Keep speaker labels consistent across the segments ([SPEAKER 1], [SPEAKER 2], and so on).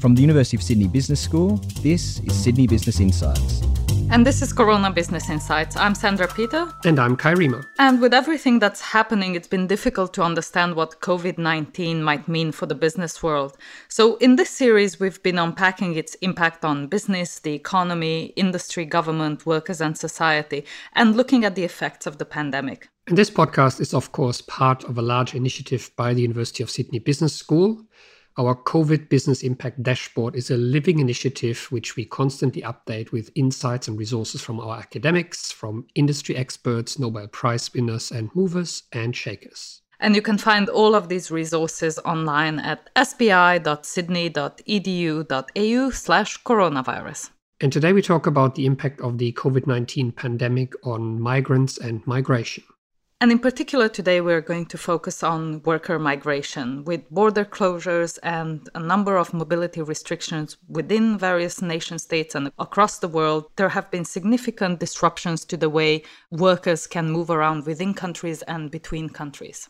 [SPEAKER 1] From the University of Sydney Business School, this is Sydney Business Insights.
[SPEAKER 2] And this is Corona Business Insights. I'm Sandra Peter.
[SPEAKER 3] And I'm Kai Riemer.
[SPEAKER 2] And with everything that's happening, it's been difficult to understand what COVID 19 might mean for the business world. So, in this series, we've been unpacking its impact on business, the economy, industry, government, workers, and society, and looking at the effects of the pandemic.
[SPEAKER 3] And this podcast is, of course, part of a large initiative by the University of Sydney Business School our COVID Business Impact Dashboard is a living initiative which we constantly update with insights and resources from our academics, from industry experts, Nobel Prize winners, and movers and shakers.
[SPEAKER 2] And you can find all of these resources online at sbi.sydney.edu.au slash coronavirus.
[SPEAKER 3] And today we talk about the impact of the COVID 19 pandemic on migrants and migration.
[SPEAKER 2] And in particular, today we're going to focus on worker migration with border closures and a number of mobility restrictions within various nation states and across the world. There have been significant disruptions to the way workers can move around within countries and between countries.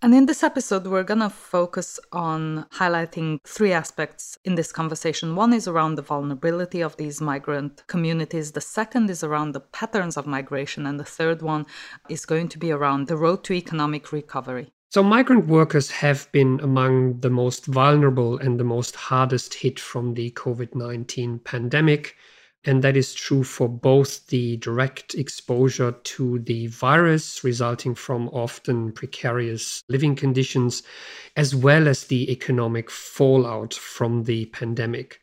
[SPEAKER 2] And in this episode, we're going to focus on highlighting three aspects in this conversation. One is around the vulnerability of these migrant communities, the second is around the patterns of migration, and the third one is going to be around the road to economic recovery.
[SPEAKER 3] So, migrant workers have been among the most vulnerable and the most hardest hit from the COVID 19 pandemic. And that is true for both the direct exposure to the virus, resulting from often precarious living conditions, as well as the economic fallout from the pandemic.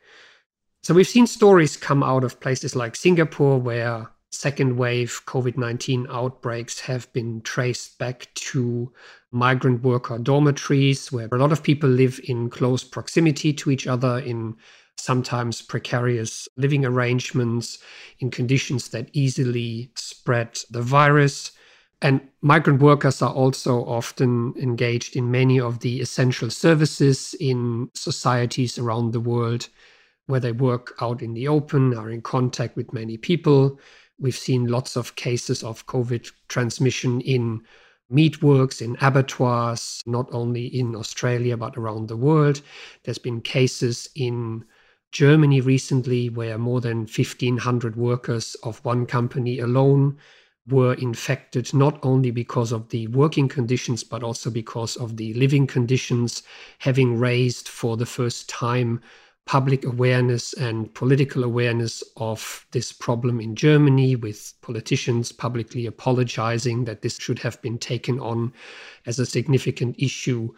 [SPEAKER 3] So we've seen stories come out of places like Singapore, where second wave COVID 19 outbreaks have been traced back to migrant worker dormitories, where a lot of people live in close proximity to each other in sometimes precarious living arrangements in conditions that easily spread the virus. And migrant workers are also often engaged in many of the essential services in societies around the world where they work out in the open, are in contact with many people. We've seen lots of cases of COVID transmission in meatworks, in abattoirs, not only in Australia, but around the world. There's been cases in Germany recently, where more than 1,500 workers of one company alone were infected, not only because of the working conditions, but also because of the living conditions, having raised for the first time public awareness and political awareness of this problem in Germany, with politicians publicly apologizing that this should have been taken on as a significant issue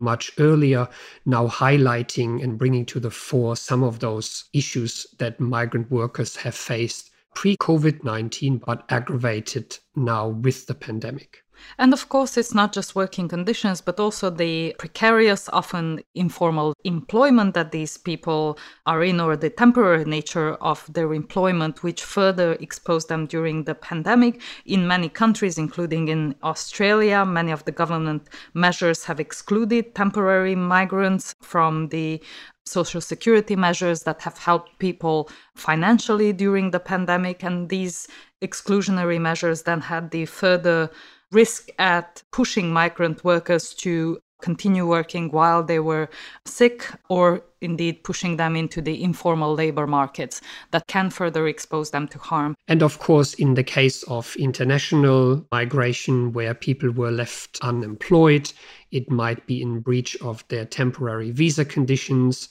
[SPEAKER 3] much earlier, now highlighting and bringing to the fore some of those issues that migrant workers have faced pre COVID 19, but aggravated now with the pandemic.
[SPEAKER 2] And of course, it's not just working conditions, but also the precarious, often informal employment that these people are in, or the temporary nature of their employment, which further exposed them during the pandemic. In many countries, including in Australia, many of the government measures have excluded temporary migrants from the social security measures that have helped people financially during the pandemic. And these exclusionary measures then had the further risk at pushing migrant workers to continue working while they were sick or indeed pushing them into the informal labor markets that can further expose them to harm.
[SPEAKER 3] And of course, in the case of international migration where people were left unemployed, it might be in breach of their temporary visa conditions.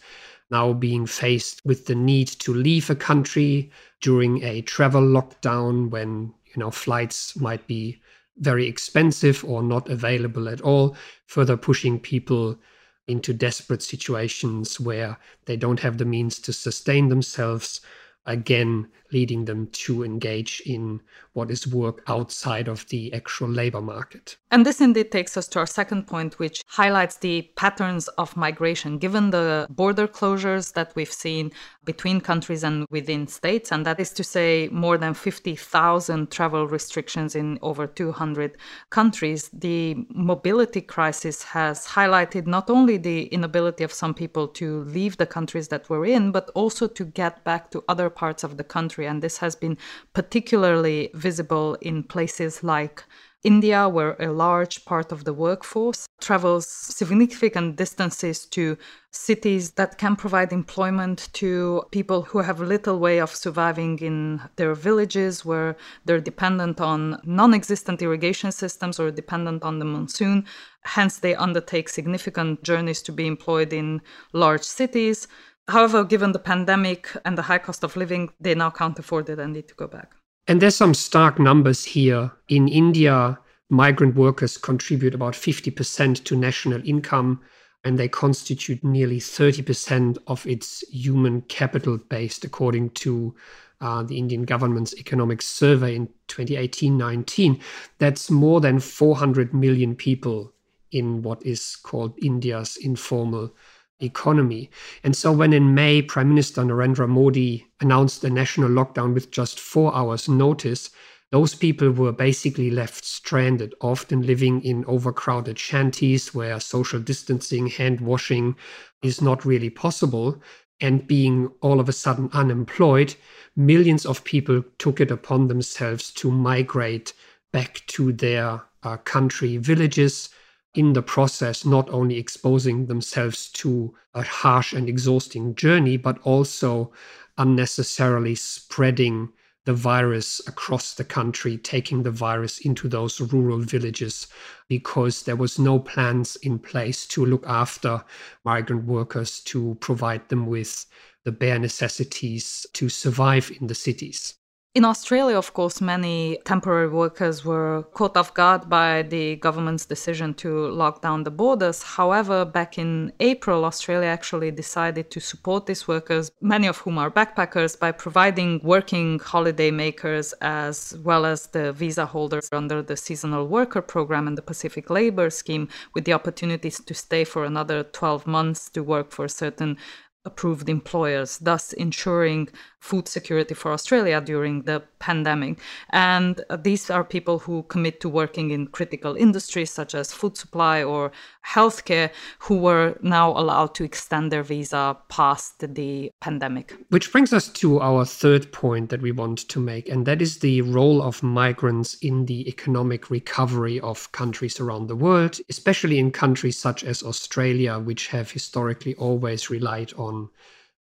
[SPEAKER 3] Now being faced with the need to leave a country during a travel lockdown when you know flights might be very expensive or not available at all, further pushing people into desperate situations where they don't have the means to sustain themselves. Again leading them to engage in what is work outside of the actual labor market.
[SPEAKER 2] And this indeed takes us to our second point, which highlights the patterns of migration, given the border closures that we've seen between countries and within states. And that is to say, more than 50,000 travel restrictions in over 200 countries. The mobility crisis has highlighted not only the inability of some people to leave the countries that we're in, but also to get back to other parts of the country. And this has been particularly visible in places like India, where a large part of the workforce travels significant distances to cities that can provide employment to people who have little way of surviving in their villages where they're dependent on non-existent irrigation systems or dependent on the monsoon. Hence they undertake significant journeys to be employed in large cities however given the pandemic and the high cost of living they now can't afford it and need to go back
[SPEAKER 3] and there's some stark numbers here in india migrant workers contribute about 50% to national income and they constitute nearly 30% of its human capital based, according to uh, the Indian government's economic survey in 2018 19. That's more than 400 million people in what is called India's informal economy. And so, when in May, Prime Minister Narendra Modi announced a national lockdown with just four hours' notice, those people were basically left stranded, often living in overcrowded shanties where social distancing, hand washing is not really possible. And being all of a sudden unemployed, millions of people took it upon themselves to migrate back to their uh, country villages. In the process, not only exposing themselves to a harsh and exhausting journey, but also unnecessarily spreading the virus across the country, taking the virus into those rural villages because there was no plans in place to look after migrant workers to provide them with the bare necessities to survive in the cities.
[SPEAKER 2] In Australia, of course, many temporary workers were caught off guard by the government's decision to lock down the borders. However, back in April, Australia actually decided to support these workers, many of whom are backpackers, by providing working holiday makers as well as the visa holders under the seasonal worker program and the Pacific Labor Scheme with the opportunities to stay for another 12 months to work for certain approved employers, thus ensuring food security for Australia during the pandemic. And uh, these are people who commit to working in critical industries such as food supply or healthcare, who were now allowed to extend their visa past the pandemic.
[SPEAKER 3] Which brings us to our third point that we want to make, and that is the role of migrants in the economic recovery of countries around the world, especially in countries such as Australia, which have historically always relied on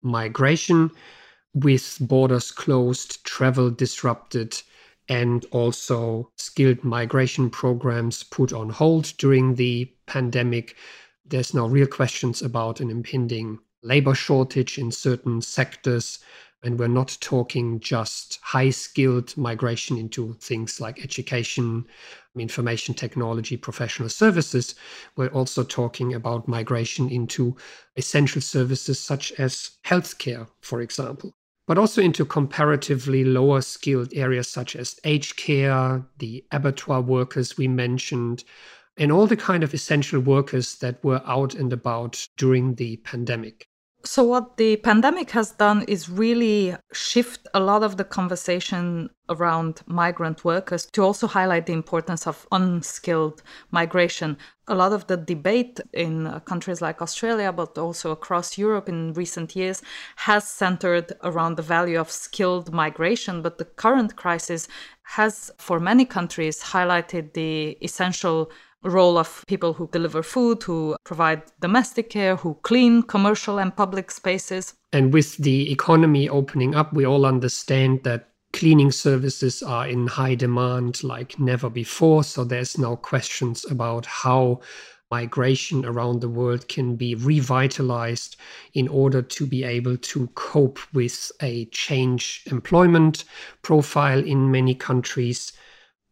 [SPEAKER 3] migration with borders closed, travel disrupted, and also skilled migration programs put on hold during the pandemic. There's now real questions about an impending labor shortage in certain sectors. And we're not talking just high skilled migration into things like education, information technology, professional services. We're also talking about migration into essential services such as healthcare, for example but also into comparatively lower skilled areas such as aged care, the abattoir workers we mentioned, and all the kind of essential workers that were out and about during the pandemic.
[SPEAKER 2] So, what the pandemic has done is really shift a lot of the conversation around migrant workers to also highlight the importance of unskilled migration. A lot of the debate in countries like Australia, but also across Europe in recent years, has centered around the value of skilled migration. But the current crisis has, for many countries, highlighted the essential role of people who deliver food, who provide domestic care, who clean commercial and public spaces.
[SPEAKER 3] And with the economy opening up, we all understand that cleaning services are in high demand like never before. So there's now questions about how migration around the world can be revitalized in order to be able to cope with a change employment profile in many countries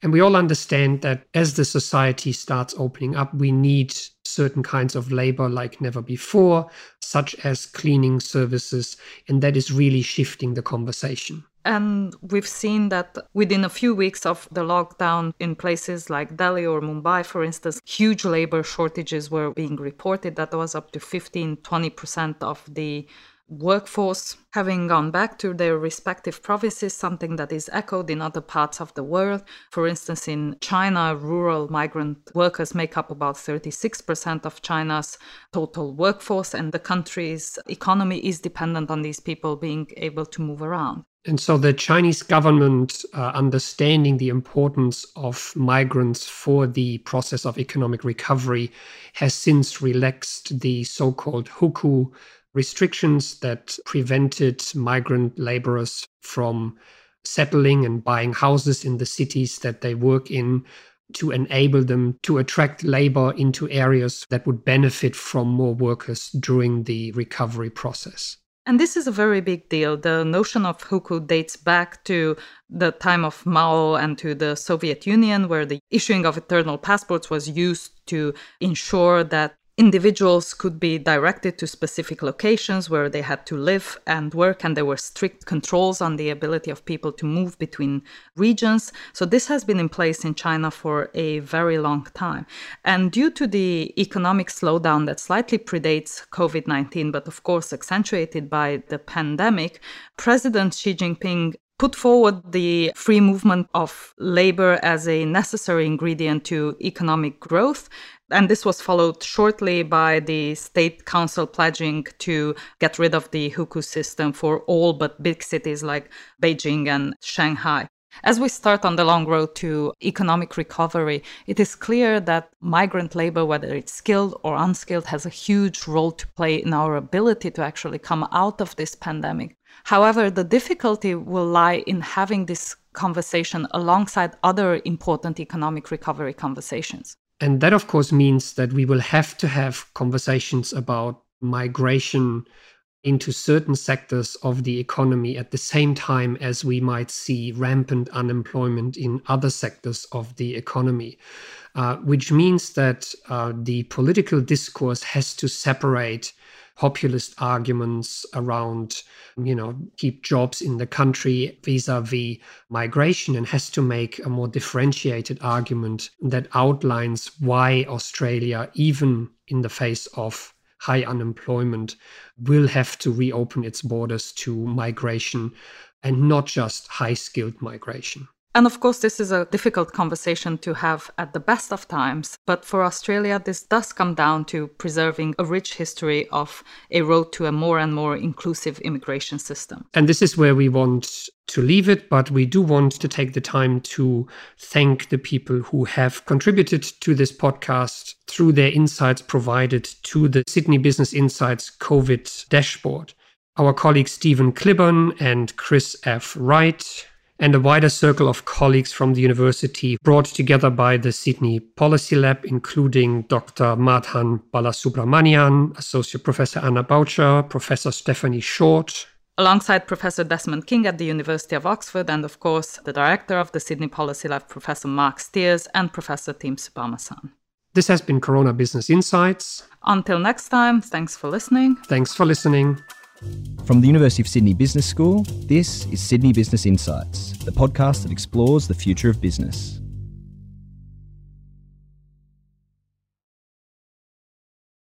[SPEAKER 3] and we all understand that as the society starts opening up, we need certain kinds of labor like never before, such as cleaning services. And that is really shifting the conversation.
[SPEAKER 2] And we've seen that within a few weeks of the lockdown in places like Delhi or Mumbai, for instance, huge labor shortages were being reported. That was up to 15, 20% of the workforce having gone back to their respective provinces, something that is echoed in other parts of the world. For instance, in China, rural migrant workers make up about 36% of China's total workforce, and the country's economy is dependent on these people being able to move around.
[SPEAKER 3] And so the Chinese government, uh, understanding the importance of migrants for the process of economic recovery, has since relaxed the so called hukou restrictions that prevented migrant laborers from settling and buying houses in the cities that they work in to enable them to attract labor into areas that would benefit from more workers during the recovery process.
[SPEAKER 2] And this is a very big deal. The notion of hukou dates back to the time of Mao and to the Soviet Union, where the issuing of eternal passports was used to ensure that individuals could be directed to specific locations where they had to live and work, and there were strict controls on the ability of people to move between regions. So, this has been in place in China for a very long time. And due to the economic slowdown that slightly predates COVID 19, but of course accentuated by the pandemic, President Xi Jinping put forward the free movement of labor as a necessary ingredient to economic growth and this was followed shortly by the state council pledging to get rid of the hukou system for all but big cities like Beijing and Shanghai. As we start on the long road to economic recovery, it is clear that migrant labor, whether it's skilled or unskilled, has a huge role to play in our ability to actually come out of this pandemic. However, the difficulty will lie in having this conversation alongside other important economic recovery conversations.
[SPEAKER 3] And that, of course, means that we will have to have conversations about migration into certain sectors of the economy at the same time as we might see rampant unemployment in other sectors of the economy, uh, which means that uh, the political discourse has to separate populist arguments around, you know, keep jobs in the country vis a vis migration and has to make a more differentiated argument that outlines why Australia, even in the face of high unemployment, will have to reopen its borders to migration and not just high skilled migration.
[SPEAKER 2] And of course, this is a difficult conversation to have at the best of times. But for Australia, this does come down to preserving a rich history of a road to a more and more inclusive immigration system.
[SPEAKER 3] And this is where we want to leave it, but we do want to take the time to thank the people who have contributed to this podcast through their insights provided to the Sydney Business Insights COVID dashboard. Our colleagues Stephen Clibborn and Chris F. Wright and a wider circle of colleagues from the university brought together by the Sydney Policy Lab, including Dr. Madhan Balasubramanian, Associate Professor Anna Boucher, Professor Stephanie Short,
[SPEAKER 2] alongside Professor Desmond King at the University of Oxford, and of course, the director of the Sydney Policy Lab, Professor Marc Stears, and Professor Tim Soutphommasane.
[SPEAKER 3] This has been Corona Business Insights.
[SPEAKER 2] Until next time, thanks for listening.
[SPEAKER 3] Thanks for listening.
[SPEAKER 1] From the University of Sydney Business School, this is Sydney Business Insights, the podcast that explores the future of business.